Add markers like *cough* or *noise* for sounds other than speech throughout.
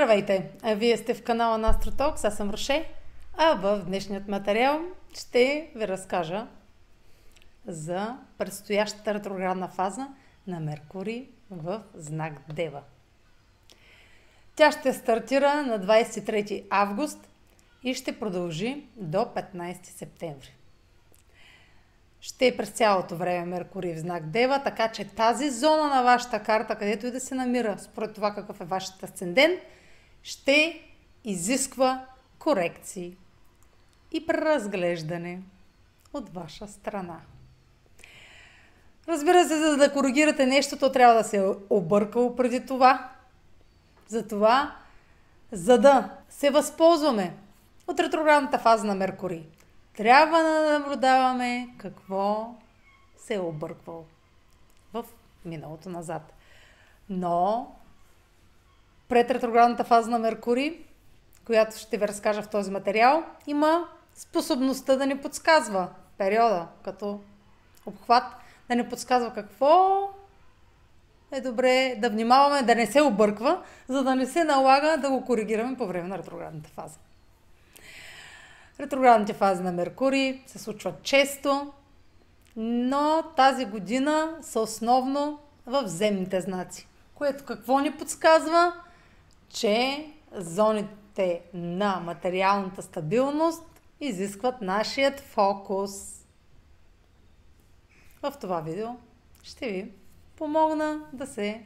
Здравейте! Вие сте в канала на Астротокс, аз съм Роше, а в днешният материал ще ви разкажа за предстоящата ретроградна фаза на Меркурий в знак Дева. Тя ще стартира на 23 август и ще продължи до 15 септември. Ще е през цялото време Меркурий в знак Дева, така че тази зона на вашата карта, където и да се намира, според това какъв е вашата асцендент, ще изисква корекции и преразглеждане от ваша страна. Разбира се, за да коригирате нещо, то трябва да се е объркало преди това. Затова, за да се възползваме от ретроградната фаза на Меркурий, трябва да наблюдаваме какво се е обърквало в миналото назад. Но пред ретроградната фаза на Меркурий, която ще ви разкажа в този материал, има способността да ни подсказва периода като обхват, да ни подсказва какво е добре да внимаваме, да не се обърква, за да не се налага да го коригираме по време на ретроградната фаза. Ретроградните фази на Меркурий се случват често, но тази година са основно в земните знаци. Което какво ни подсказва? Че зоните на материалната стабилност изискват нашият фокус. В това видео ще ви помогна да се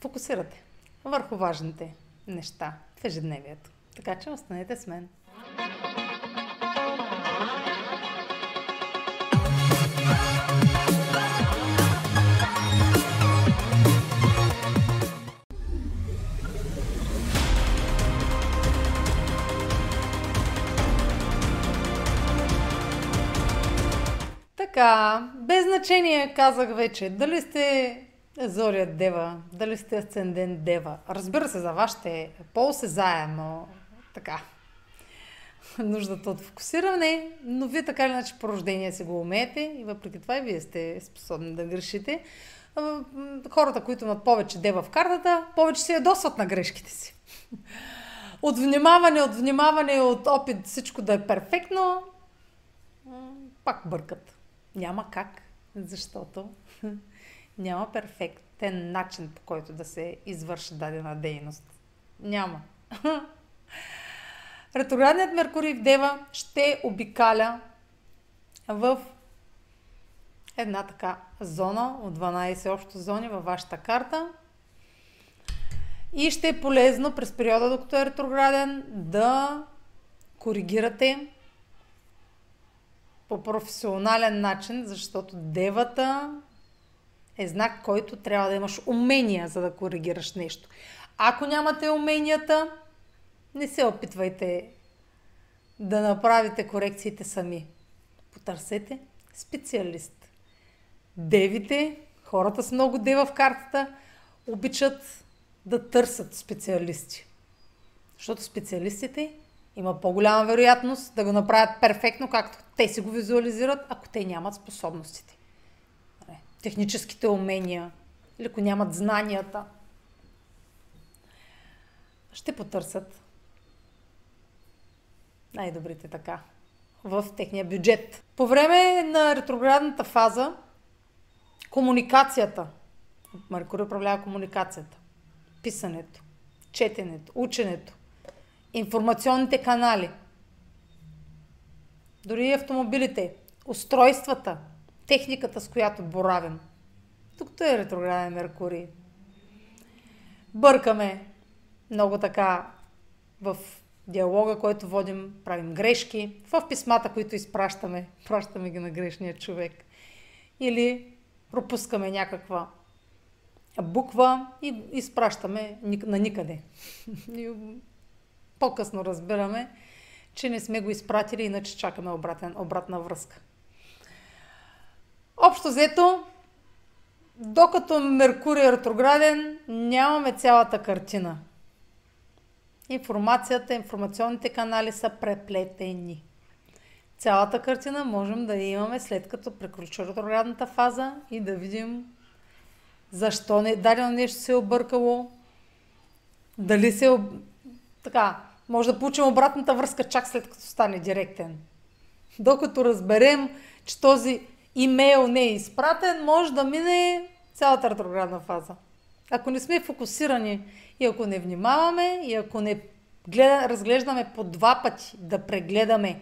фокусирате върху важните неща в ежедневието. Така че останете с мен. Така, без значение казах вече, дали сте Зория Дева, дали сте Асцендент Дева. Разбира се, за вас ще е по-осезаемо така, нуждата от фокусиране, но вие така или иначе по рождение си го умеете и въпреки това и вие сте способни да грешите. Хората, които имат повече дева в картата, повече се ядосват на грешките си. От внимаване, от внимаване, от опит всичко да е перфектно, пак бъркат. Няма как, защото *laughs* няма перфектен начин по който да се извърши дадена дейност. Няма. *laughs* Ретроградният Меркурий в Дева ще обикаля в една така зона от 12 общо зони във вашата карта. И ще е полезно през периода, докато е ретрограден, да коригирате по професионален начин, защото девата е знак, който трябва да имаш умения, за да коригираш нещо. Ако нямате уменията, не се опитвайте да направите корекциите сами. Потърсете специалист. Девите, хората с много дева в картата, обичат да търсят специалисти. Защото специалистите има по-голяма вероятност да го направят перфектно, както те си го визуализират, ако те нямат способностите. Техническите умения, или ако нямат знанията, ще потърсят най-добрите така в техния бюджет. По време на ретроградната фаза, комуникацията, Меркурий управлява комуникацията, писането, четенето, ученето, информационните канали, дори и автомобилите, устройствата, техниката, с която боравим. Тук е ретрограден Меркурий. Бъркаме много така в диалога, който водим, правим грешки, в писмата, които изпращаме, *laughs* пращаме ги на грешния човек. Или пропускаме някаква буква и изпращаме на никъде. *laughs* По-късно разбираме, че не сме го изпратили, иначе чакаме обратен, обратна връзка. Общо взето, докато Меркурий е ретрограден, нямаме цялата картина. Информацията, информационните канали са преплетени. Цялата картина можем да имаме след като приключи ретроградната фаза и да видим защо не, дадено нещо се е объркало, дали се е, така, може да получим обратната връзка чак след като стане директен. Докато разберем, че този имейл не е изпратен, може да мине цялата ретроградна фаза. Ако не сме фокусирани и ако не внимаваме и ако не гледа, разглеждаме по два пъти да прегледаме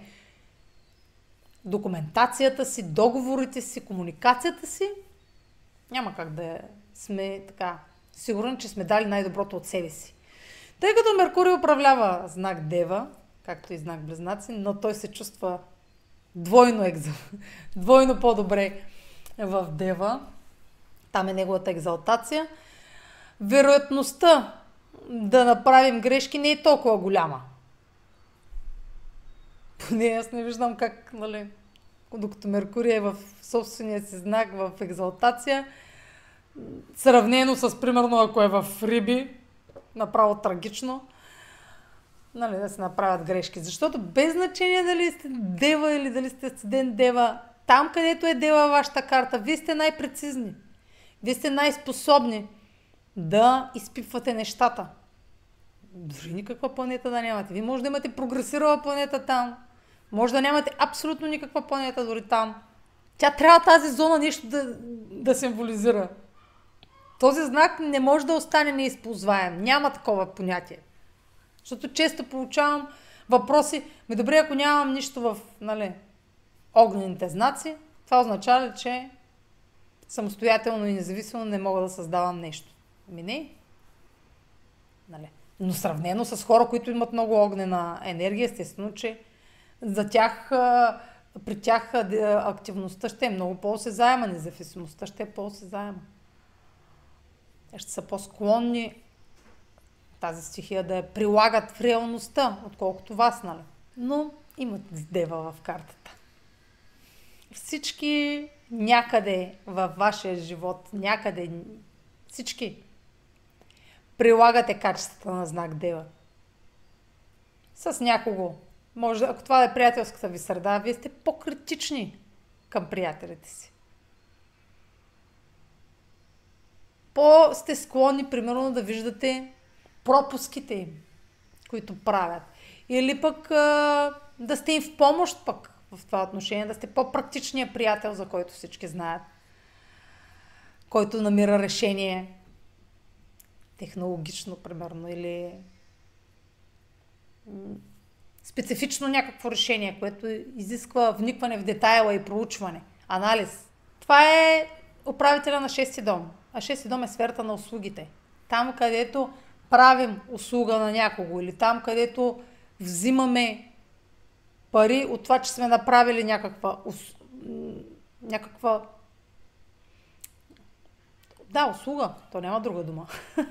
документацията си, договорите си, комуникацията си, няма как да сме така сигурни, че сме дали най-доброто от себе си. Тъй като Меркурий управлява знак Дева, както и знак Близнаци, но той се чувства двойно, екза, *laughs* двойно по-добре в Дева. Там е неговата екзалтация. Вероятността да направим грешки не е толкова голяма. Поне аз не виждам как, нали, докато Меркурий е в собствения си знак, в екзалтация, сравнено с, примерно, ако е в Риби, направо трагично, нали, да се направят грешки. Защото без значение дали сте дева или дали сте студент дева, там където е дева вашата карта, вие сте най-прецизни. Вие сте най-способни да изпипвате нещата. Дори никаква планета да нямате. Вие може да имате прогресирала планета там. Може да нямате абсолютно никаква планета дори там. Тя трябва тази зона нещо да, да символизира. Този знак не може да остане неизползваем. Няма такова понятие. Защото често получавам въпроси, ми добре, ако нямам нищо в нали, огнените знаци, това означава ли, че самостоятелно и независимо не мога да създавам нещо. Ами не. Нали. Но сравнено с хора, които имат много огнена енергия, естествено, че за тях, при тях активността ще е много по-осезаема, независимостта ще е по-осезаема. Ще са по-склонни тази стихия да я прилагат в реалността, отколкото вас, нали? Но имат дева в картата. Всички някъде във вашия живот, някъде, всички прилагате качествата на знак Дева. С някого. Може, ако това е приятелската ви среда, вие сте по-критични към приятелите си. По-сте склонни, примерно, да виждате пропуските им, които правят. Или пък да сте им в помощ пък в това отношение, да сте по-практичният приятел, за който всички знаят, който намира решение технологично, примерно, или специфично някакво решение, което изисква вникване в детайла и проучване, анализ. Това е управителя на шести дом. А шести дом е сферата на услугите. Там, където правим услуга на някого или там, където взимаме пари от това, че сме направили някаква, някаква да, услуга. То няма друга дума. *laughs*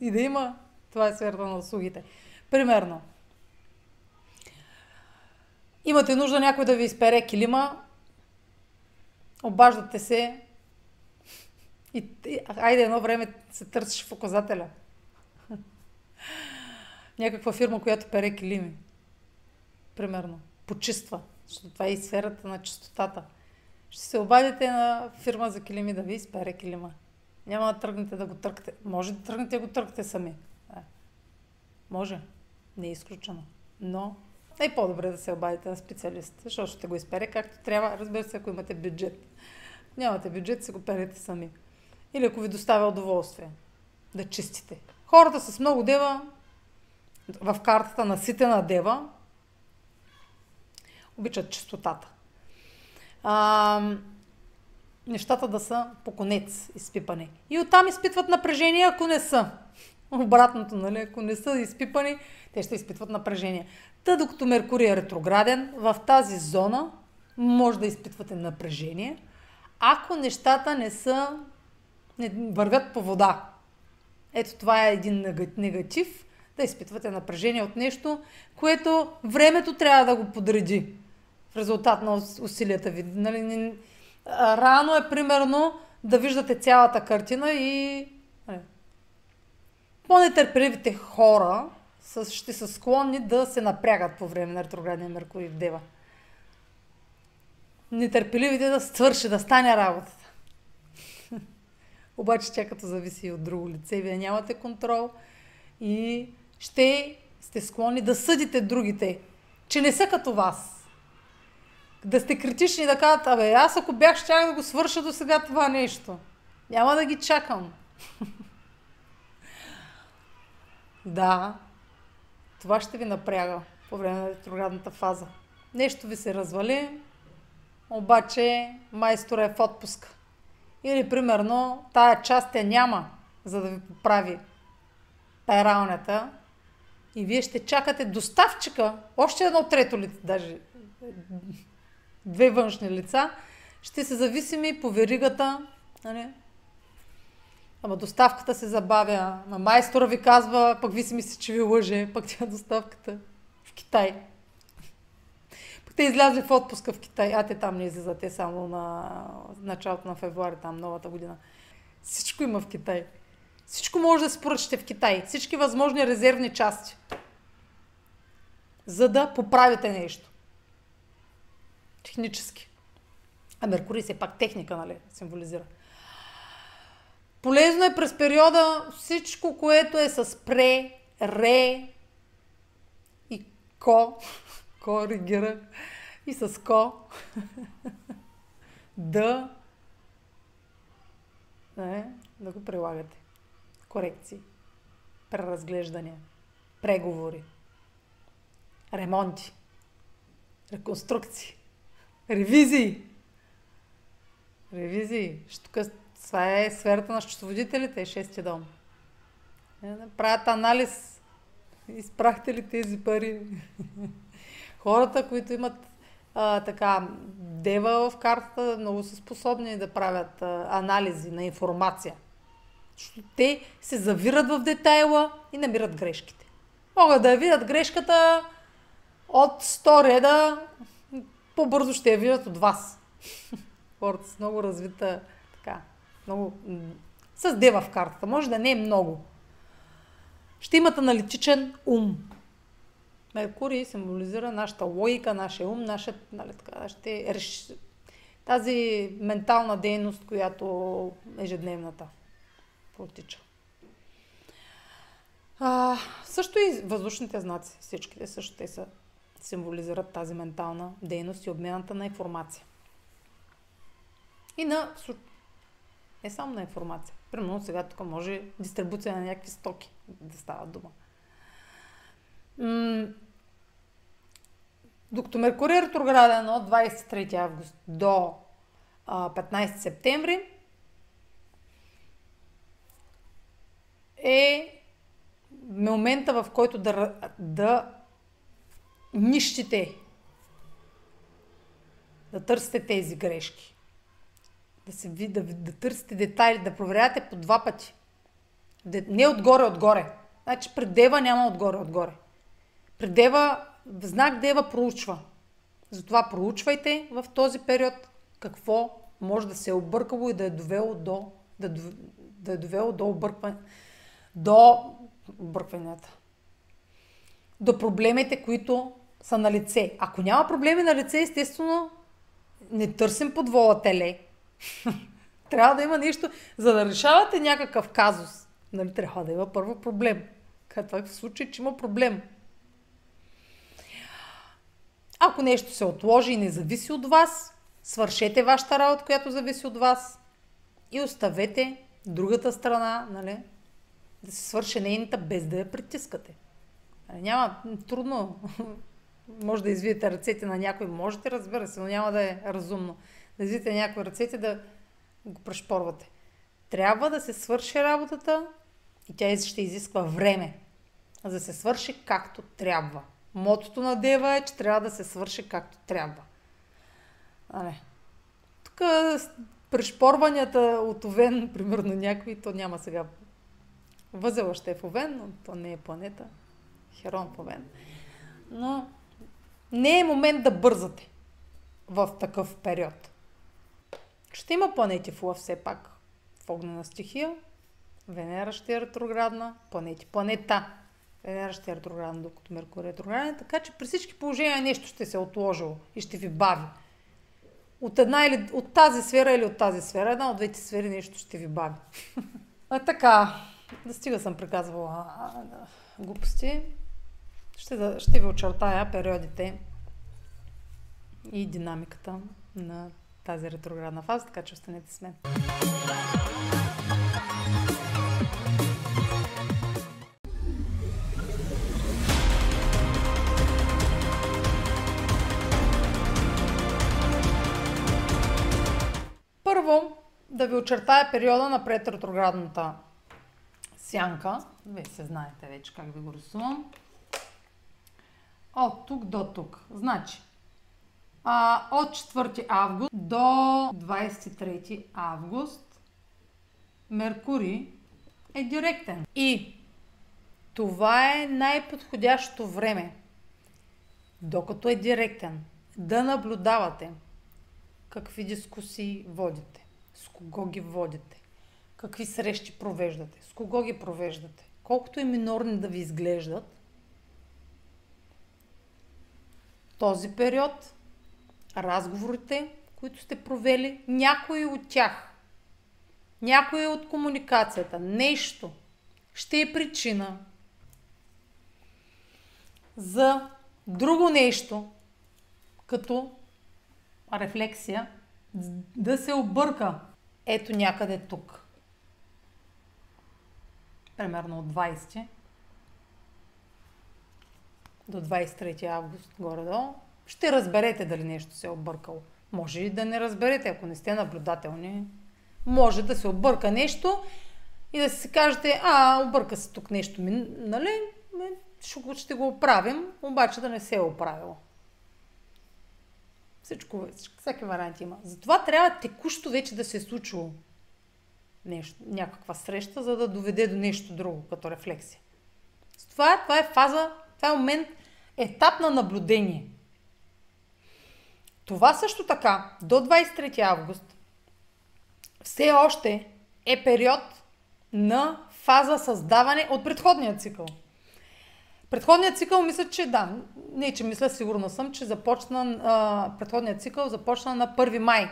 И да има, това е сферата на услугите. Примерно, имате нужда някой да ви изпере килима, обаждате се и, и айде едно време се търсиш в указателя – някаква фирма, която пере килими. Примерно. Почиства. Защото това е и сферата на чистотата. Ще се обадите на фирма за килими да ви изпере килима. Няма да тръгнете да го търкате. Може да тръгнете да го търкате сами. А. Може. Не е изключено. Но е по-добре да се обадите на специалист, защото ще го изпере както трябва. Разбира се, ако имате бюджет. Нямате бюджет, се го перете сами. Или ако ви доставя удоволствие да чистите. Хората с много дева в картата на ситена дева обичат чистотата. А, нещата да са по конец изпипани. И оттам изпитват напрежение, ако не са. Обратното, нали? Ако не са изпипани, те ще изпитват напрежение. Та докато Меркурий е ретрограден, в тази зона може да изпитвате напрежение, ако нещата не са, не вървят по вода. Ето това е един негатив, да изпитвате напрежение от нещо, което времето трябва да го подреди в резултат на усилията ви. Нали, рано е примерно да виждате цялата картина и по-нетърпеливите хора ще са склонни да се напрягат по време на ретроградния Меркурий в Дева. Нетърпеливите да свърши, да стане работата. *laughs* Обаче тя като зависи от друго лице, вие нямате контрол и ще сте склонни да съдите другите, че не са като вас. Да сте критични и да кажат, абе, аз ако бях, щях да го свърша до сега това нещо. Няма да ги чакам. *laughs* да, това ще ви напряга по време на ретроградната фаза. Нещо ви се развали, обаче майстора е в отпуска. Или, примерно, тая част я няма, за да ви поправи пералнята и вие ще чакате доставчика, още едно трето лице, даже две външни лица, ще се зависими по веригата. Нали? Ама доставката се забавя. Ама майстора ви казва, пък ви си мисли, че ви лъже, пък тя доставката в Китай. Пък те излязли в отпуска в Китай. А те там не излизат, те само на началото на февруари, там новата година. Всичко има в Китай. Всичко може да се поръчате в Китай. Всички възможни резервни части. За да поправите нещо. Технически. А Меркурий се пак техника, нали, символизира. Полезно е през периода всичко, което е с пре, ре и ко, *laughs* коригира, и с ко, *laughs* да, не, да го прилагате. Корекции, преразглеждания, преговори, ремонти, реконструкции, ревизии. Ревизии. Тук това е сферата на счетоводителите, е шести дом. Правят анализ. Изпрахте ли тези пари? *laughs* Хората, които имат а, така дева в картата, много са способни да правят а, анализи на информация. Защото те се завират в детайла и намират грешките. Могат да я видят грешката от 100 реда, по-бързо ще я видят от вас. *laughs* Хората с много развита много, с дева в картата. Може да не е много. Ще имат аналитичен ум. Меркурий символизира нашата логика, нашия ум, нашата, нали, така, ще реш... тази ментална дейност, която ежедневната протича. А, също и въздушните знаци, всичките също те са, символизират тази ментална дейност и обмената на информация. И на не само на информация. Примерно сега тук може дистрибуция на някакви стоки да става дума. М- докато Меркурий е ретрограден от 23 август до а, 15 септември, е момента, в който да, да нищите, да търсите тези грешки да, се, да, да търсите детайли, да проверявате по два пъти. Не отгоре, отгоре. Значи пред Дева няма отгоре, отгоре. Пред Дева, знак Дева проучва. Затова проучвайте в този период какво може да се е объркало и да е довело до, да, да е довело до объркване, до объркванията. До проблемите, които са на лице. Ако няма проблеми на лице, естествено, не търсим подвола теле, *laughs* трябва да има нещо, за да решавате някакъв казус. Нали, трябва да има първо проблем. Това е в случай, че има проблем. Ако нещо се отложи и не зависи от вас, свършете вашата работа, която зависи от вас и оставете другата страна, нали, да се свърши нейната без да я притискате. Нали, няма трудно. *laughs* Може да извиете ръцете на някой, можете, разбира се, но няма да е разумно да взите някои ръцете да го прешпорвате. Трябва да се свърши работата и тя ще изисква време, за да се свърши както трябва. Мотото на Дева е, че трябва да се свърши както трябва. А не. Тук прешпорванията от Овен, *laughs* примерно някой, то няма сега. Възела ще е в Овен, но то не е планета. Херон в Овен. Но не е момент да бързате в такъв период. Ще има планети в Лъв все пак в огнена стихия. Венера ще е ретроградна, планети, планета. Венера ще е ретроградна, докато Меркурий е ретрограден, така че при всички положения нещо ще се е отложило и ще ви бави. от една или от тази сфера или от тази сфера. Една от двете сфери нещо ще ви бави. *laughs* а така, да стига съм приказвала глупости. Ще, ще ви очертая периодите и динамиката на тази ретроградна фаза, така че останете с мен. Първо, да ви очертая периода на предретроградната сянка. Вие се знаете вече как да го рисувам. От тук до тук. Значи, а, от 4 август до 23 август Меркурий е директен. И това е най-подходящото време, докато е директен, да наблюдавате какви дискусии водите, с кого ги водите, какви срещи провеждате, с кого ги провеждате. Колкото и минорни да ви изглеждат, този период, разговорите, които сте провели, някои от тях, някои от комуникацията, нещо, ще е причина за друго нещо, като рефлексия, да се обърка ето някъде тук. Примерно от 20 до 23 август горе-долу, ще разберете дали нещо се е объркало. Може и да не разберете, ако не сте наблюдателни. Може да се обърка нещо и да си кажете, а, обърка се тук нещо, нали? Ще го оправим, обаче да не се е оправило. Всичко, всеки вариант има. Затова трябва текущо вече да се е случило нещо, някаква среща, за да доведе до нещо друго, като рефлексия. Това, това е фаза, това е момент, етап на наблюдение. Това също така, до 23 август, все още е период на фаза създаване от предходния цикъл. Предходният цикъл мисля, че да, не че мисля, сигурна съм, че започна, а, предходният цикъл започна на 1 май.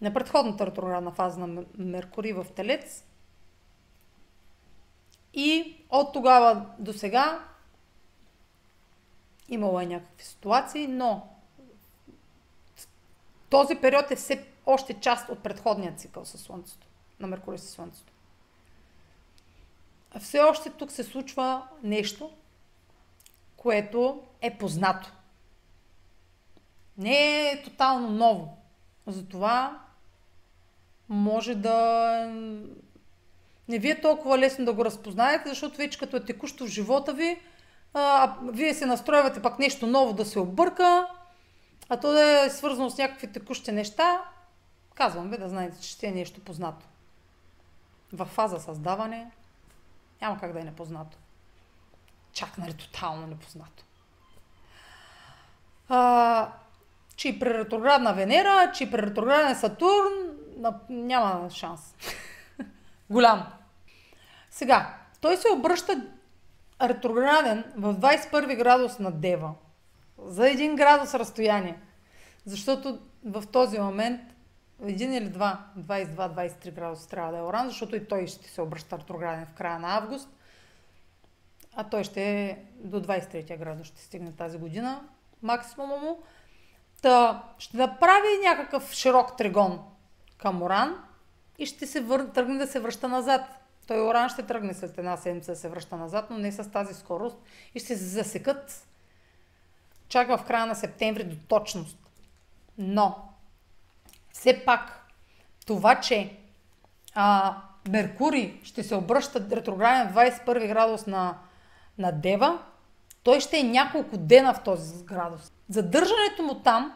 На предходната ретроградна фаза на Меркурий в Телец. И от тогава до сега имало е някакви ситуации, но този период е все още част от предходния цикъл със Слънцето, на Меркурий със Слънцето все още тук се случва нещо, което е познато. Не е тотално ново. Затова може да не ви е толкова лесно да го разпознаете, защото вече като е текущо в живота ви, а, вие се настроивате пак нещо ново да се обърка, а то да е свързано с някакви текущи неща, казвам ви да знаете, че ще е нещо познато. В фаза създаване, няма как да е непознато. Чак, нали, тотално непознато. А, че и при ретроградна Венера, че и при ретрограден Сатурн, няма шанс. *laughs* Голям. Сега, той се обръща ретрограден в 21 градус на Дева. За един градус разстояние. Защото в този момент един или два, 22-23 градуса трябва да е Оран, защото и той ще се обръща ретрограден в края на август. А той ще е до 23 градус ще стигне тази година, максимума му. Та ще направи някакъв широк тригон към Оран и ще се вър... тръгне да се връща назад. Той Оран ще тръгне след една седмица да се връща назад, но не с тази скорост и ще се засекат чак в края на септември до точност. Но все пак това, че а, Меркурий ще се обръща ретрограден 21 градус на, на Дева, той ще е няколко дена в този градус. Задържането му там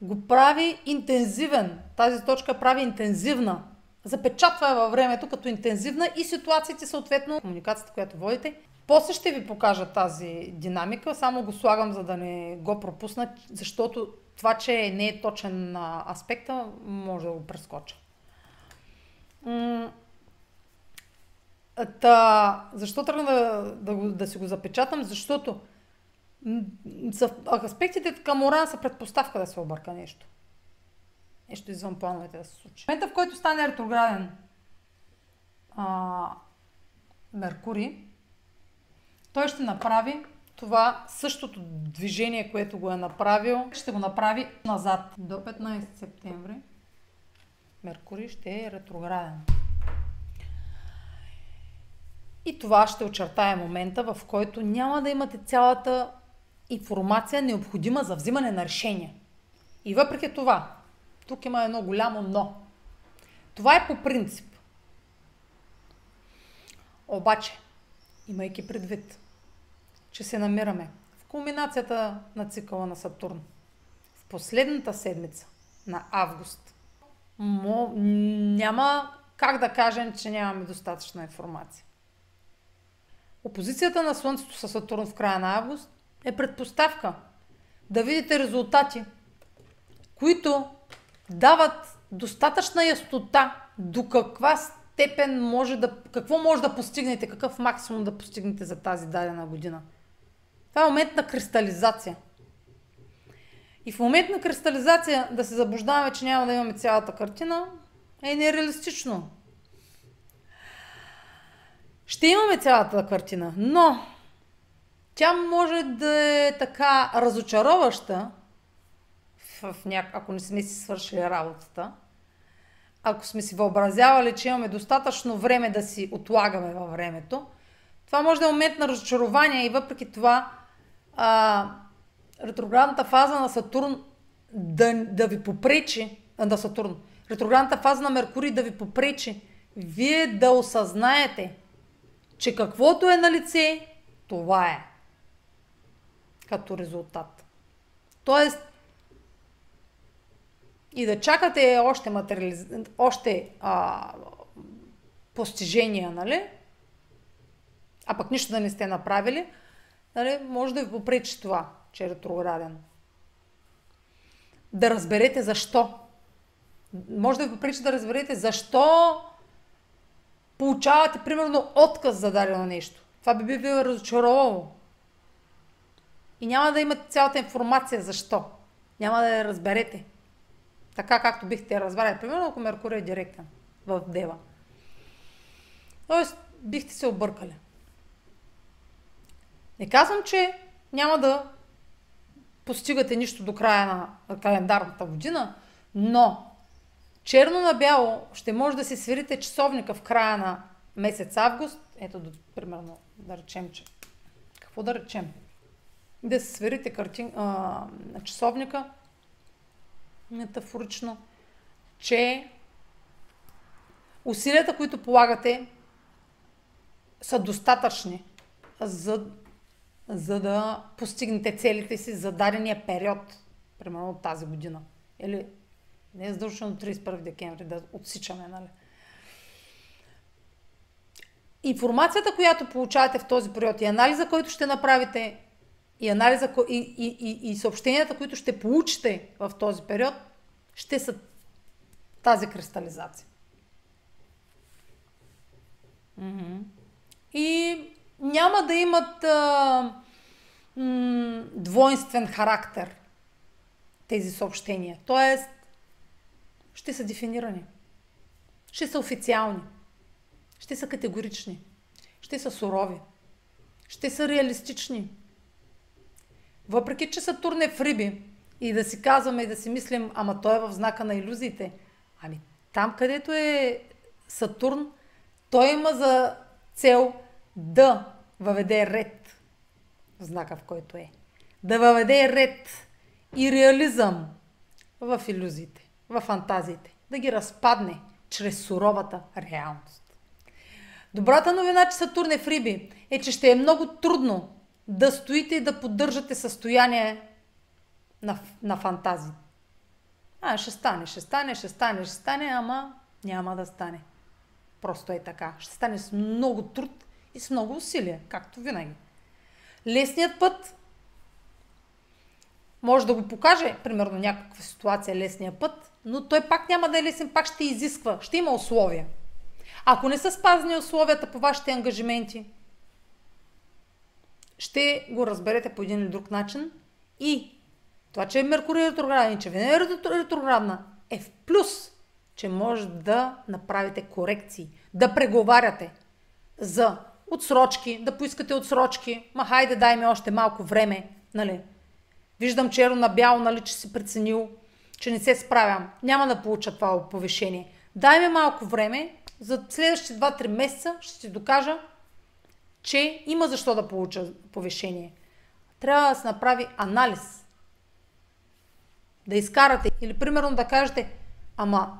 го прави интензивен. Тази точка прави интензивна. Запечатва във времето като интензивна и ситуациите съответно, комуникацията, която водите. После ще ви покажа тази динамика, само го слагам, за да не го пропусна, защото това, че не е точен аспекта, може да го прескоча. Та, защо тръгна да, да, да си го запечатам? Защото Аспектите към Оран са предпоставка да се обърка нещо. Нещо извън плановете да се случи. В момента, в който стане ретрограден а, Меркурий, той ще направи това същото движение, което го е направил, ще го направи назад. До 15 септември Меркурий ще е ретрограден. И това ще очертая момента, в който няма да имате цялата информация необходима за взимане на решение. И въпреки това, тук има едно голямо но. Това е по принцип. Обаче, имайки предвид, че се намираме в кулминацията на цикъла на Сатурн, в последната седмица на август, мо, няма как да кажем, че нямаме достатъчна информация. Опозицията на Слънцето с Сатурн в края на август е предпоставка да видите резултати, които дават достатъчна ястота до каква степен може да, какво може да постигнете, какъв максимум да постигнете за тази дадена година. Това е момент на кристализация. И в момент на кристализация да се заблуждаваме, че няма да имаме цялата картина, е нереалистично. Ще имаме цялата картина, но тя може да е така разочароваща, в ня... ако не сме си свършили работата, ако сме си въобразявали, че имаме достатъчно време да си отлагаме във времето, това може да е момент на разочарование и въпреки това а, ретроградната фаза на Сатурн да, да ви попречи, на Сатурн, ретроградната фаза на Меркурий да ви попречи, вие да осъзнаете, че каквото е на лице, това е като резултат. Тоест, и да чакате още, материализ... още а, постижения, нали? А пък нищо да не сте направили, нали? може да ви попречи това, че е ретрограден. Да разберете защо. Може да ви попречи да разберете защо получавате, примерно, отказ за дадено нещо. Това би ви разочаровало. И няма да имате цялата информация защо. Няма да я разберете. Така както бихте разбрали. Примерно, ако Меркурий е директен в Дева. Тоест, бихте се объркали. Не казвам, че няма да постигате нищо до края на календарната година, но черно на бяло ще може да си свирите часовника в края на месец август. Ето, примерно, да речем, че... Какво да речем? Да си свирите картин, а, часовника метафорично, че усилията, които полагате, са достатъчни за, за да постигнете целите си за дадения период, примерно от тази година. Или не е задължено 31 декември да отсичаме, нали? Информацията, която получавате в този период и анализа, който ще направите, и, анализа, и, и, и, и съобщенията, които ще получите в този период, ще са тази кристализация. Mm-hmm. И няма да имат а, м- двойствен характер тези съобщения. Тоест, ще са дефинирани. Ще са официални. Ще са категорични. Ще са сурови. Ще са реалистични. Въпреки, че Сатурн е в Риби и да си казваме и да си мислим, ама той е в знака на иллюзиите. Ами там, където е Сатурн, той има за цел да въведе ред в знака, в който е. Да въведе ред и реализъм в иллюзиите, в фантазиите. Да ги разпадне чрез суровата реалност. Добрата новина, че Сатурн е в Риби, е, че ще е много трудно да стоите и да поддържате състояние на, на фантазии. А, ще стане, ще стане, ще стане, ще стане, ама няма да стане. Просто е така. Ще стане с много труд и с много усилия, както винаги. Лесният път може да го покаже, примерно някаква ситуация, лесния път, но той пак няма да е лесен, пак ще изисква, ще има условия. Ако не са спазни условията по вашите ангажименти, ще го разберете по един или друг начин и това, че Меркурий е ретрограден и че Венера е ретроградна е в плюс, че може да направите корекции, да преговаряте за отсрочки, да поискате отсрочки. Ма хайде, дай ми още малко време, нали? Виждам черно на бяло, нали, че си преценил, че не се справям. Няма да получа това повишение. Дай ми малко време, за следващите 2-3 месеца ще ти докажа, че има защо да получа повишение. Трябва да се направи анализ. Да изкарате. Или примерно да кажете, ама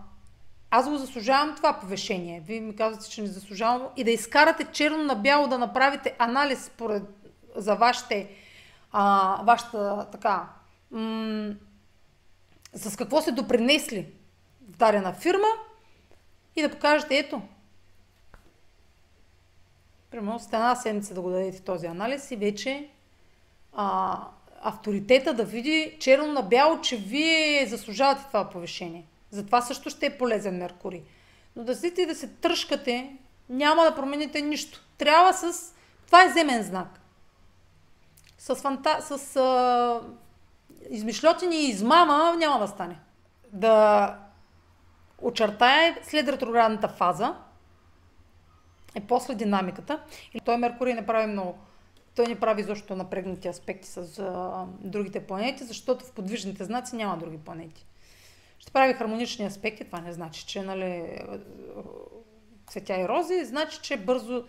аз го заслужавам това повишение. Вие ми казвате, че не заслужавам. И да изкарате черно на бяло, да направите анализ според, за вашите, а, вашата така, м- с какво се допринесли в дадена фирма и да покажете, ето, примерно с една седмица да го дадете този анализ и вече а, авторитета да види черно на бяло, че вие заслужавате това повишение. Затова също ще е полезен Меркурий. Но да седите и да се тръжкате, няма да промените нищо. Трябва с... Това е земен знак. С, фанта... с а... измишлетини и измама няма да стане. Да очертае след ретроградната фаза е после динамиката. И той Меркурий не прави много. Той не прави защо напрегнати аспекти с а, другите планети, защото в подвижните знаци няма други планети ще прави хармонични аспекти, това не значи, че нали, цветя и рози, значи, че бързо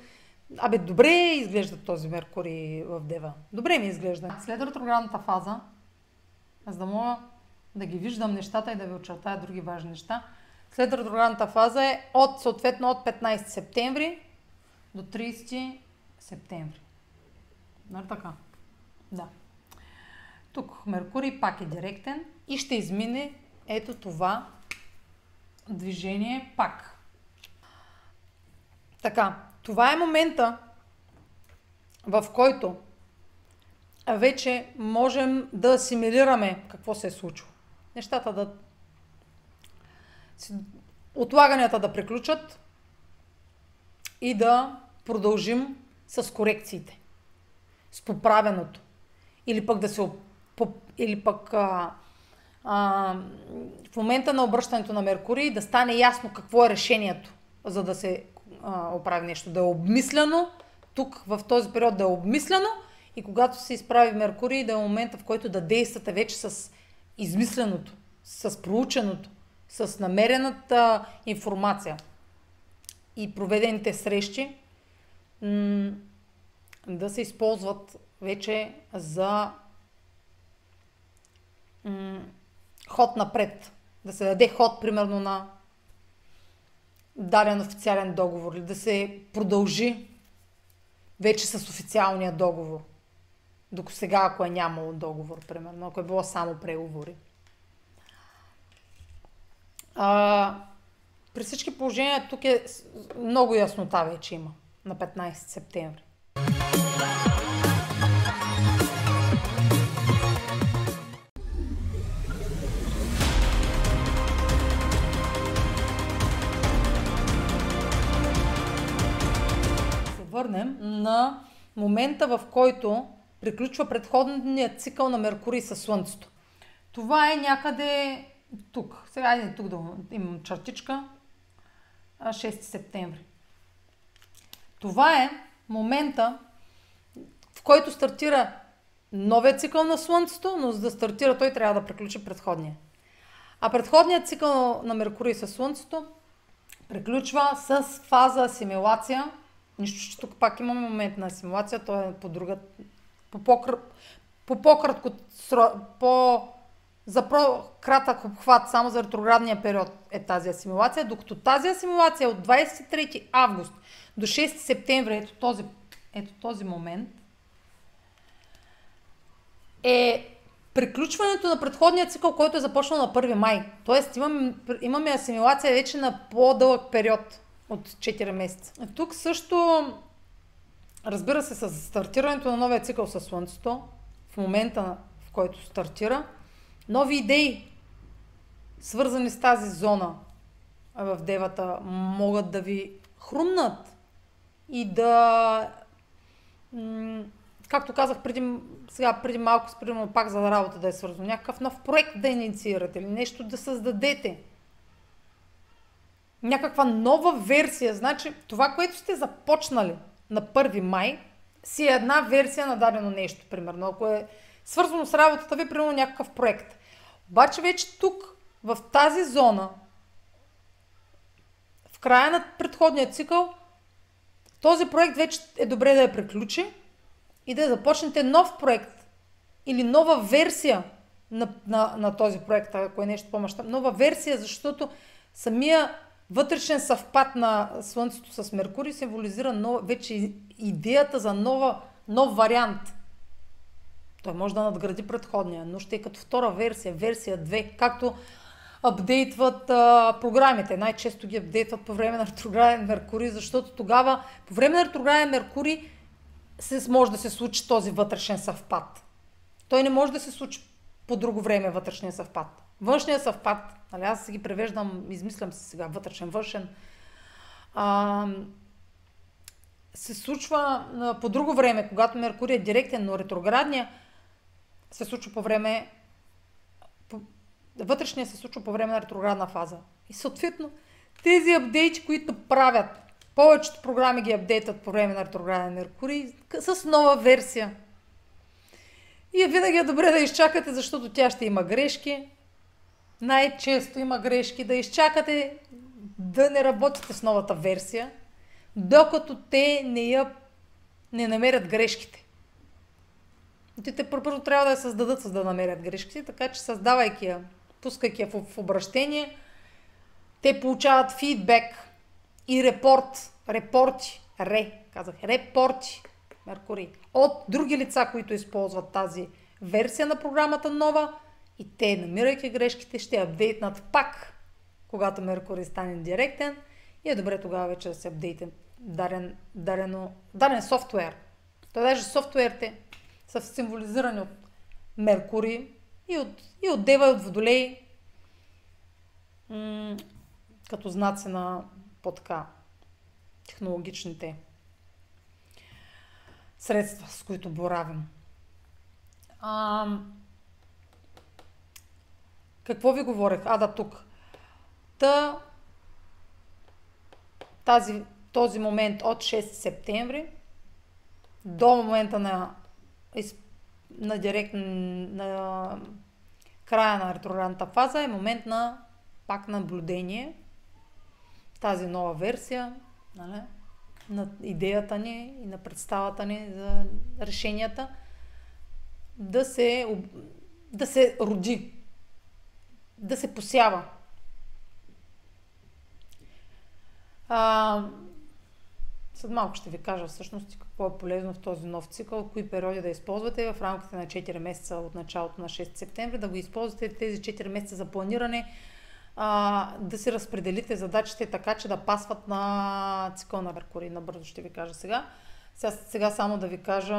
Абе, добре изглежда този Меркурий в Дева. Добре ми изглежда. След ретроградната фаза, за да мога да ги виждам нещата и да ви очертая други важни неща, след ретроградната фаза е от, съответно от 15 септември до 30 септември. Нали така? Да. Тук Меркурий пак е директен и ще измине ето това движение пак. Така, това е момента, в който вече можем да асимилираме какво се е случило. Нещата да... Отлаганията да приключат и да продължим с корекциите, с поправеното. Или пък да се... Или пък а, а, в момента на обръщането на Меркурий да стане ясно какво е решението, за да се а, оправи нещо. Да е обмисляно, тук в този период да е обмисляно и когато се изправи Меркурий да е момента, в който да действате вече с измисленото, с проученото, с намерената информация и проведените срещи да се използват вече за ход напред. Да се даде ход, примерно, на даден официален договор или да се продължи вече с официалния договор. Докато сега, ако е нямало договор, примерно, ако е било само преговори. А, при всички положения тук е много яснота вече има на 15 септември. върнем на момента, в който приключва предходният цикъл на Меркурий със Слънцето. Това е някъде тук. Сега айде тук да имам чертичка. 6 септември. Това е момента, в който стартира новия цикъл на Слънцето, но за да стартира той трябва да приключи предходния. А предходният цикъл на Меркурий със Слънцето приключва с фаза асимилация – Нищо, че тук пак имаме момент на асимилация, то е по друга, по, по-кр... по по-кратко, по за по-кратък обхват, само за ретроградния период е тази асимилация, докато тази асимилация е от 23 август до 6 септември, ето този, ето този момент, е приключването на предходния цикъл, който е започнал на 1 май. Тоест имаме, имаме асимилация вече на по-дълъг период от 4 месеца. Тук също, разбира се, с стартирането на новия цикъл със Слънцето, в момента в който стартира, нови идеи, свързани с тази зона в девата, могат да ви хрумнат и да както казах преди, сега, преди малко, примерно пак за работа да е свързано, някакъв нов проект да инициирате или нещо да създадете. Някаква нова версия. Значи, това, което сте започнали на 1 май, си е една версия на дадено нещо, примерно. Ако е свързано с работата ви, примерно някакъв проект. Обаче вече тук, в тази зона, в края на предходния цикъл, този проект вече е добре да я приключи и да започнете нов проект или нова версия на, на, на този проект, ако е нещо по-мащабно. Нова версия, защото самия вътрешен съвпад на Слънцето с Меркурий символизира нов, вече идеята за нова, нов вариант. Той може да надгради предходния, но ще е като втора версия, версия 2, както апдейтват а, програмите. Най-често ги апдейтват по време на ретрограден Меркурий, защото тогава по време на ретрограден Меркурий се, може да се случи този вътрешен съвпад. Той не може да се случи по друго време вътрешния съвпад. Външния съвпад, нали, аз ги превеждам, измислям се сега, вътрешен, външен, а, се случва по друго време, когато Меркурий е директен, но ретроградния се случва по време вътрешния се случва по време на ретроградна фаза. И съответно, тези апдейти, които правят, повечето програми ги апдейтат по време на ретрограден Меркурий с нова версия. И е винаги е добре да изчакате, защото тя ще има грешки. Най-често има грешки. Да изчакате да не работите с новата версия, докато те не я не намерят грешките. Те, те първо трябва да я създадат, за да намерят грешките, така че създавайки я пускайки я в, в обращение, те получават фидбек и репорт, репорти, ре, казах, репорти, Меркурий, от други лица, които използват тази версия на програмата нова и те, намирайки грешките, ще апдейтнат пак, когато Меркурий стане директен и е добре тогава вече да се апдейтен дарен, дарено, дарен софтуер. Той даже софтуерите са символизирани от Меркурий, и от, и от Дева, и от Водолей, м- като знаци на по-така технологичните средства, с които боравим. А, какво ви говорех? А, да, тук. Та, тази, този момент от 6 септември до момента на на директ на края на ретроградната фаза е момент на пак наблюдение. Тази нова версия нали, на идеята ни и на представата ни за решенията да се, да се роди, да се посява. А, след малко ще ви кажа всъщност какво е полезно в този нов цикъл, кои периоди да използвате в рамките на 4 месеца от началото на 6 септември, да го използвате тези 4 месеца за планиране, а, да си разпределите задачите така, че да пасват на цикъл на Меркурий. Набързо ще ви кажа сега. Сега, сега само да ви кажа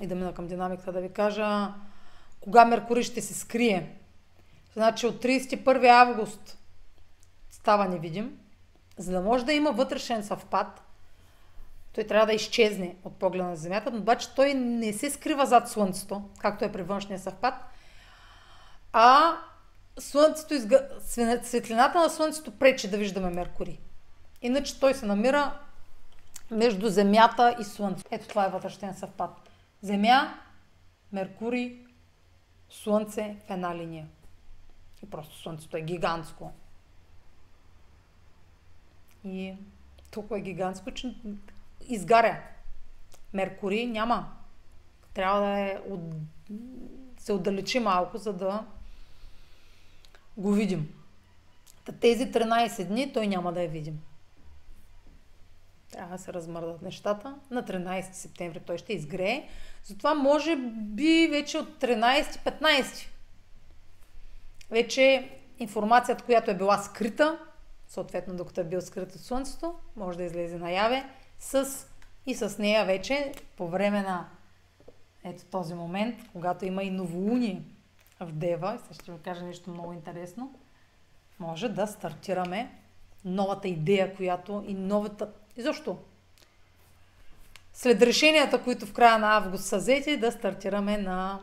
и да мина към динамиката, да ви кажа кога Меркурий ще се скрие. Значи от 31 август става невидим, за да може да има вътрешен съвпад, той трябва да изчезне от погледа на Земята, но обаче той не се скрива зад Слънцето, както е при външния съвпад, а слънцето изга... светлината на Слънцето пречи да виждаме Меркурий. Иначе той се намира между Земята и Слънце. Ето това е вътрешен съвпад. Земя, Меркурий, Слънце в една линия. И просто Слънцето е гигантско. И толкова е гигантско, че изгаря. Меркурий няма. Трябва да е от... се отдалечи малко, за да го видим. Тези 13 дни той няма да я видим. Трябва да се размърдат нещата. На 13 септември той ще изгрее. Затова може би вече от 13-15 вече информацията, която е била скрита, съответно докато е бил скрит от Слънцето, може да излезе наяве с, и с нея вече по време на ето този момент, когато има и новолуние в Дева, и ще ви кажа нещо много интересно, може да стартираме новата идея, която и новата... И защо? след решенията, които в края на август са взети, да стартираме на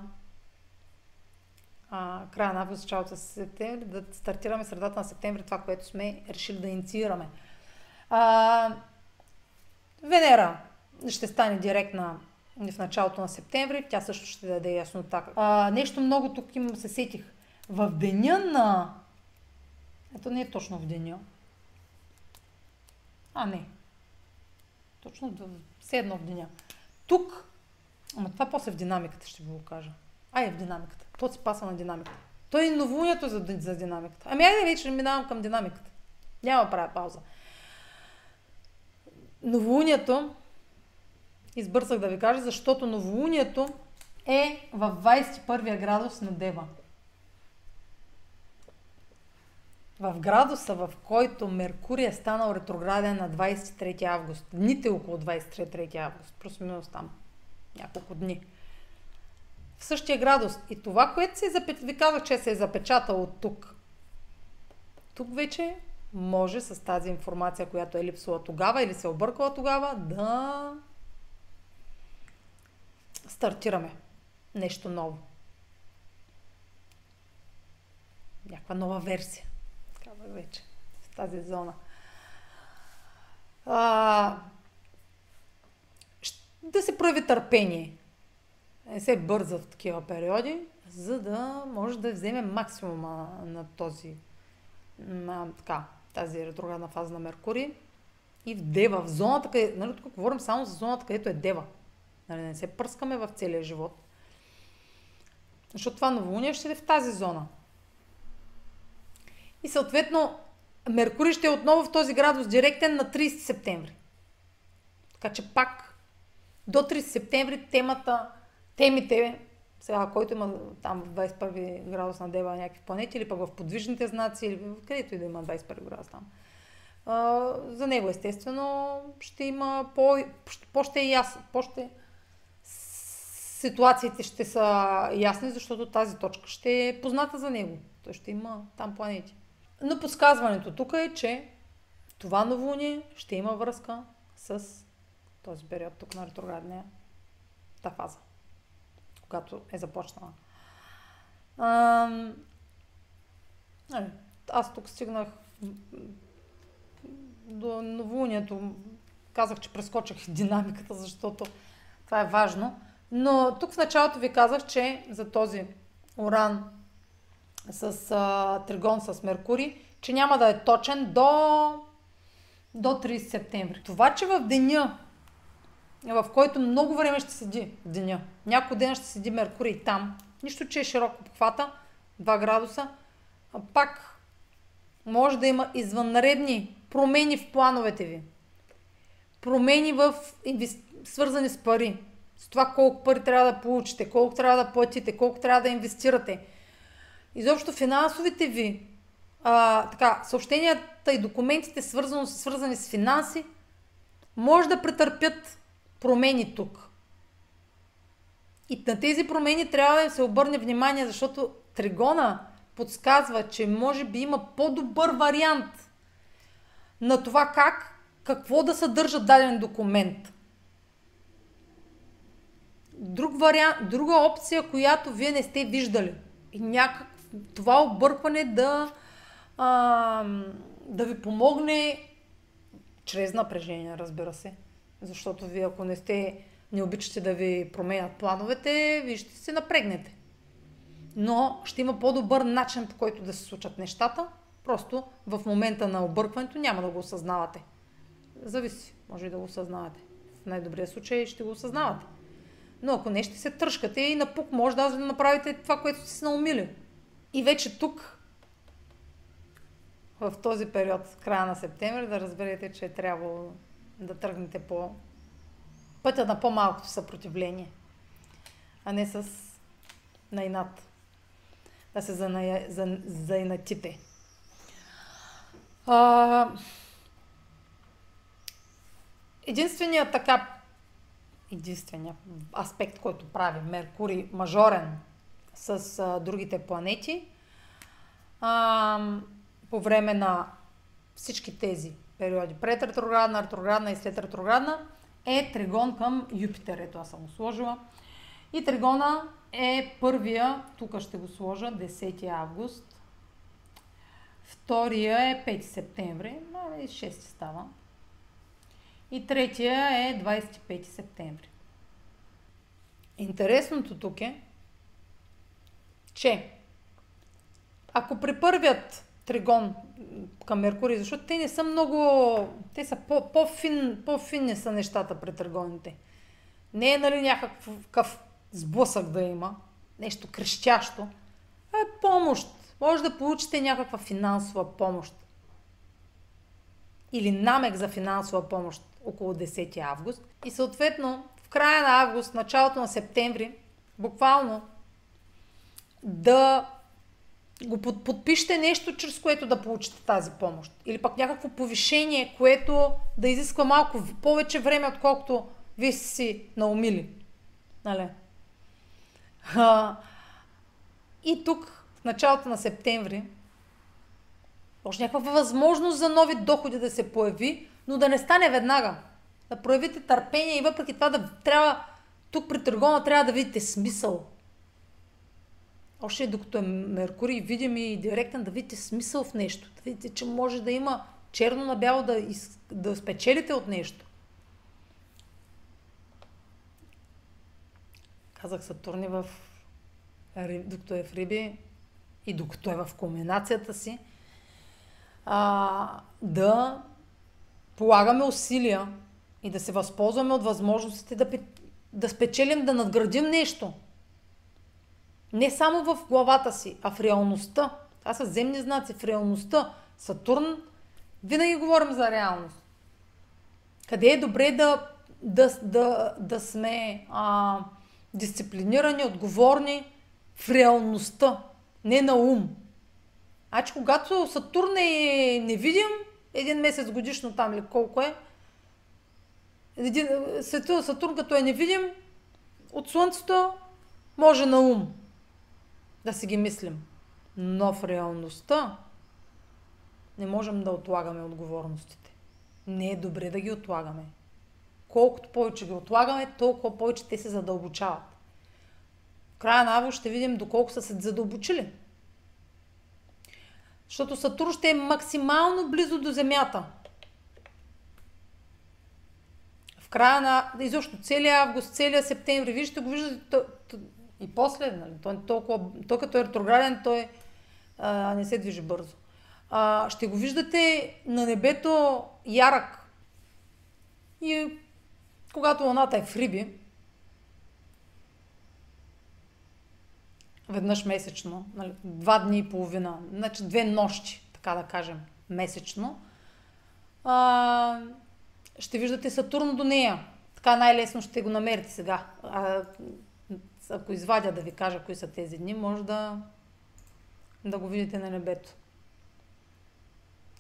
а, края на август, началото на септември, да стартираме средата на септември това, което сме решили да инициираме. А, Венера ще стане директна в началото на септември, тя също ще даде яснота. А, нещо много тук им се сетих. В деня на... Ето не е точно в деня. А, не. Точно все едно в деня. Тук, ама това после в динамиката ще ви го кажа. Ай, в динамиката. То си паса на динамиката. Той е новолунието за, за динамиката. Ами айде вече минавам към динамиката. Няма правя пауза. Новолунието, избърсах да ви кажа, защото новолунието е в 21 градус на Дева. В градуса, в който Меркурий е станал ретрограден на 23 август, дните около 23 август, плюс-минус там, няколко дни същия градус. И това, което се е ви казах, че се е запечатало тук. Тук вече може с тази информация, която е липсвала тогава или се е объркала тогава, да стартираме нещо ново. Някаква нова версия. Казах вече. В тази зона. А, да се прояви търпение не се бърза в такива периоди, за да може да вземе максимума на този, на, така, тази ретроградна фаза на Меркурий и в Дева, в зоната, къде, нали, тук говорим само за зоната, където е Дева. Нали, не се пръскаме в целия живот. Защото това новолуние ще е в тази зона. И съответно, Меркурий ще е отново в този градус директен на 30 септември. Така че пак до 30 септември темата темите, сега, който има там в 21 градус на Дева някакви планети, или пък в подвижните знаци, или където и да има 21 градус там. А, за него, естествено, ще има по, по ще е ясно, по ще ситуациите ще са ясни, защото тази точка ще е позната за него. Той ще има там планети. Но подсказването тук е, че това новолуние ще има връзка с този период тук на ретроградния фаза когато е започнала. А, нали, аз тук стигнах до новолунието. Казах, че прескочих *laughs* динамиката, защото това е важно. Но тук в началото ви казах, че за този уран с а, тригон с Меркурий, че няма да е точен до, до 30 септември. Това, че в деня в който много време ще седи деня. Някой ден ще седи Меркурий там. Нищо, че е широко похвата, 2 градуса. А пак може да има извънредни промени в плановете ви. Промени в свързани с пари. С това колко пари трябва да получите, колко трябва да платите, колко трябва да инвестирате. Изобщо финансовите ви а, така, съобщенията и документите, свързано, свързани с финанси, може да претърпят промени тук. И на тези промени трябва да се обърне внимание, защото Тригона подсказва, че може би има по-добър вариант на това как, какво да съдържа даден документ. Друг вариант, друга опция, която вие не сте виждали. И някак това объркване да, а, да ви помогне чрез напрежение, разбира се. Защото вие ако не сте, не обичате да ви променят плановете, вие ще се напрегнете. Но ще има по-добър начин, по който да се случат нещата. Просто в момента на объркването няма да го осъзнавате. Зависи. Може и да го осъзнавате. В най-добрия случай ще го осъзнавате. Но ако не, ще се тръжкате и напук може да направите това, което сте си наумили. И вече тук, в този период, края на септември, да разберете, че е трябвало да тръгнете по пътя на по-малкото съпротивление, а не с найнат. Да се заная, за, заинатите. А, единственият така единственият аспект, който прави Меркурий мажорен с а, другите планети, а, по време на всички тези периоди, пред ретроградна, и след ретроградна, е тригон към Юпитер. Ето аз съм го сложила. И тригона е първия, тук ще го сложа, 10 август. Втория е 5 септември, но и 6 става. И третия е 25 септември. Интересното тук е, че ако при първият тригон към Меркурий, защото те не са много... Те са по, по-фин, по-финни са нещата при тригоните. Не е нали някакъв сблъсък да има, нещо крещящо, а е помощ. Може да получите някаква финансова помощ. Или намек за финансова помощ около 10 август. И съответно, в края на август, началото на септември, буквално да го подпишете нещо, чрез което да получите тази помощ. Или пък някакво повишение, което да изисква малко повече време, отколкото вие сте си наумили. Нали? А, и тук, в началото на септември, може някаква възможност за нови доходи да се появи, но да не стане веднага. Да проявите търпение и въпреки това да трябва, тук при търгона трябва да видите смисъл още докато е Меркурий видим и директен, да видите смисъл в нещо. Да видите, че може да има черно на бяло да, из, да спечелите от нещо. Казах Сатурни в докато е в Риби и докато е в комбинацията си, а, да полагаме усилия и да се възползваме от възможностите да, да спечелим, да надградим нещо – не само в главата си, а в реалността. Това са земни знаци. В реалността. Сатурн, винаги говорим за реалност. Къде е добре да, да, да, да сме а, дисциплинирани, отговорни в реалността, не на ум. Значи, когато Сатурн е невидим, един месец годишно там или колко е, един, Сатурн като е невидим, от Слънцето може на ум да си ги мислим. Но в реалността не можем да отлагаме отговорностите. Не е добре да ги отлагаме. Колкото повече ги отлагаме, толкова повече те се задълбочават. В края на август ще видим доколко са се задълбочили. Защото Сатурн ще е максимално близо до Земята. В края на, изобщо целият август, целият септември, вижте го, виждате, и после, нали, той, толкова, той като е ретрограден, той а, не се движи бързо. А, ще го виждате на небето ярък. И когато луната е в Риби, веднъж месечно, нали, два дни и половина, значи две нощи, така да кажем, месечно, а, ще виждате Сатурн до нея. Така най-лесно ще го намерите сега. А, ако извадя да ви кажа кои са тези дни, може да, да го видите на небето.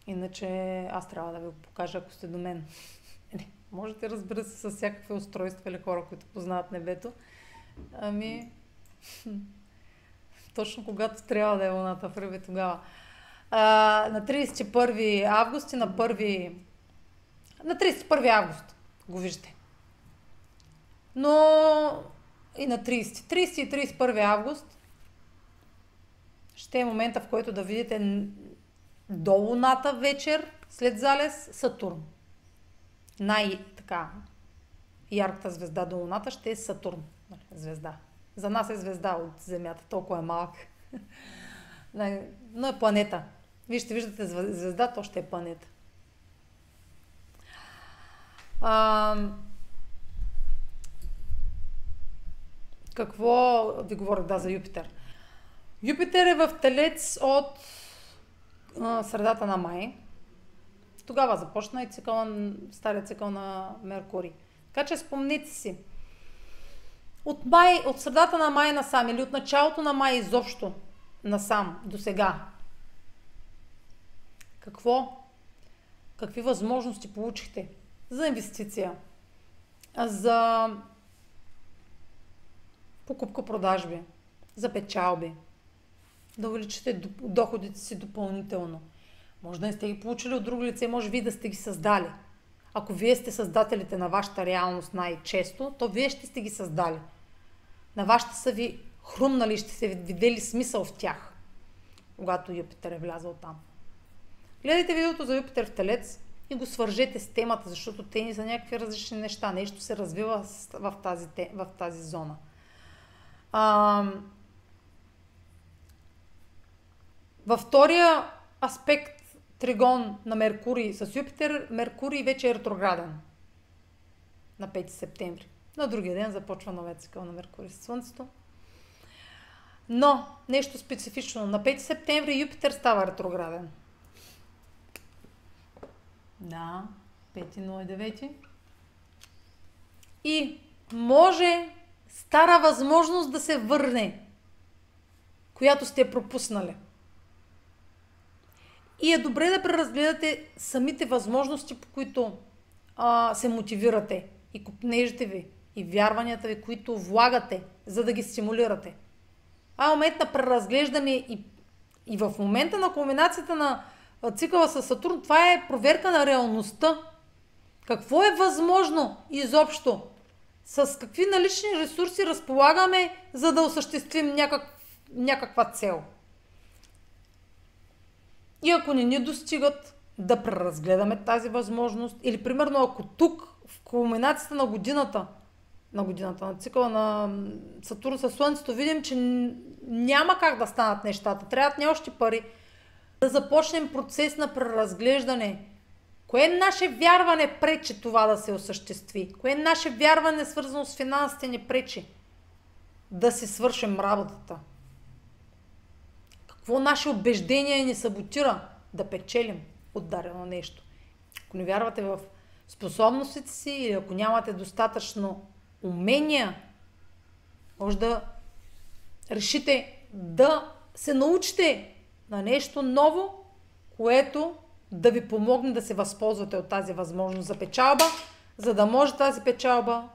Иначе аз трябва да ви го покажа, ако сте до мен. *laughs* Можете, разбира се, с всякакви устройства или хора, които познават небето. Ами, *laughs* точно когато трябва да е луната в Ръби тогава. А, на 31 август и на 1... На 31 август го виждате. Но и на 30. 30 и 31 август ще е момента, в който да видите до Луната вечер, след залез, Сатурн. Най-така ярката звезда до Луната ще е Сатурн. Звезда. За нас е звезда от Земята, толкова е малък. *laughs* Но е планета. Вижте, виждате звезда, то ще е планета. А, Какво ви говорих да за Юпитер? Юпитер е в Телец от а, средата на май. Тогава започна и цикъл стария цикъл на Меркурий. Така че спомнете си. От, май, от средата на май насам или от началото на май изобщо насам до сега. Какво? Какви възможности получихте за инвестиция? За покупка-продажби, за печалби, да увеличите доходите си допълнително. Може да не сте ги получили от друго лице, може ви да сте ги създали. ако вие сте създателите на вашата реалност най-често, то вие ще сте ги създали. На вас ще са ви хрумнали, ще се видели смисъл в тях, когато Юпитер е влязъл там. Гледайте видеото за Юпитер в Телец и го свържете с темата, защото те ни са някакви различни неща. Нещо се развива в тази, в тази зона. Във втория аспект тригон на Меркурий с Юпитер, Меркурий вече е ретрограден на 5 септември. На другия ден започва новия цикъл на Меркурий с Слънцето. Но, нещо специфично. На 5 септември Юпитер става ретрограден. Да, 5.09. И може стара възможност да се върне, която сте пропуснали. И е добре да преразгледате самите възможности, по които а, се мотивирате и купнежите ви, и вярванията ви, които влагате, за да ги стимулирате. А момент на преразглеждане и, и в момента на кулминацията на цикъла с Сатурн, това е проверка на реалността. Какво е възможно изобщо? С какви налични ресурси разполагаме, за да осъществим някак, някаква цел? И ако не ни достигат, да преразгледаме тази възможност. Или примерно ако тук, в кулминацията на годината, на годината, на цикъла на Сатурн със Слънцето, видим, че няма как да станат нещата. Трябват ни още пари. Да започнем процес на преразглеждане. Кое наше вярване пречи това да се осъществи? Кое наше вярване, свързано с финансите, ни пречи да си свършим работата? Какво наше убеждение ни саботира да печелим от дарено нещо? Ако не вярвате в способностите си или ако нямате достатъчно умения, може да решите да се научите на нещо ново, което да ви помогне да се възползвате от тази възможност за печалба, за да може тази печалба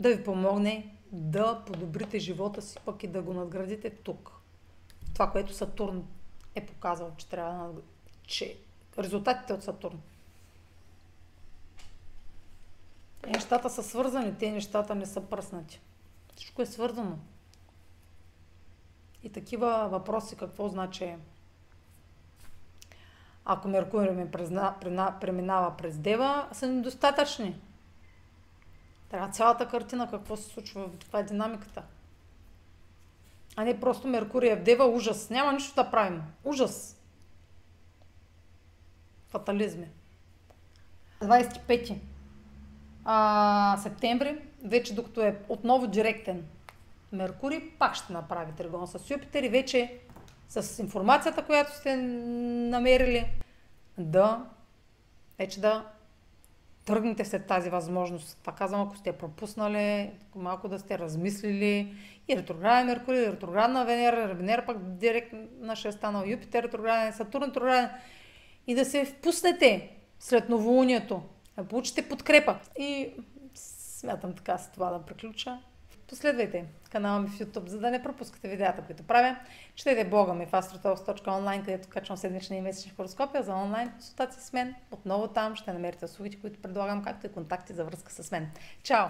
да ви помогне да подобрите живота си, пък и да го надградите тук това, което Сатурн е показал, че трябва да... че резултатите от Сатурн. Нещата са свързани, те нещата не са пръснати. Всичко е свързано. И такива въпроси, какво значи ако Меркурий ми преминава през Дева, са недостатъчни. Трябва цялата картина, какво се случва, това е динамиката а не просто Меркурия в Дева, ужас. Няма нищо да правим. Ужас. Фатализми. 25 а, септември, вече докато е отново директен Меркурий, пак ще направи тригон с Юпитер и вече с информацията, която сте намерили, да вече да тръгнете след тази възможност. Това казвам, ако сте пропуснали, малко да сте размислили. И ретрограден Меркурий, и ретроградна Венера, Венера пък директна ще е станал Юпитер ретрограден, Сатурн ретрограден. И да се впуснете след новолунието, да получите подкрепа. И смятам така с това да приключа. Последвайте канала ми в YouTube, за да не пропускате видеята, които правя. Четете блога ми в astrotalks.online, където качвам седмични и месечни хороскопия за онлайн консултации с мен. Отново там ще намерите услугите, които предлагам, както и контакти за връзка с мен. Чао!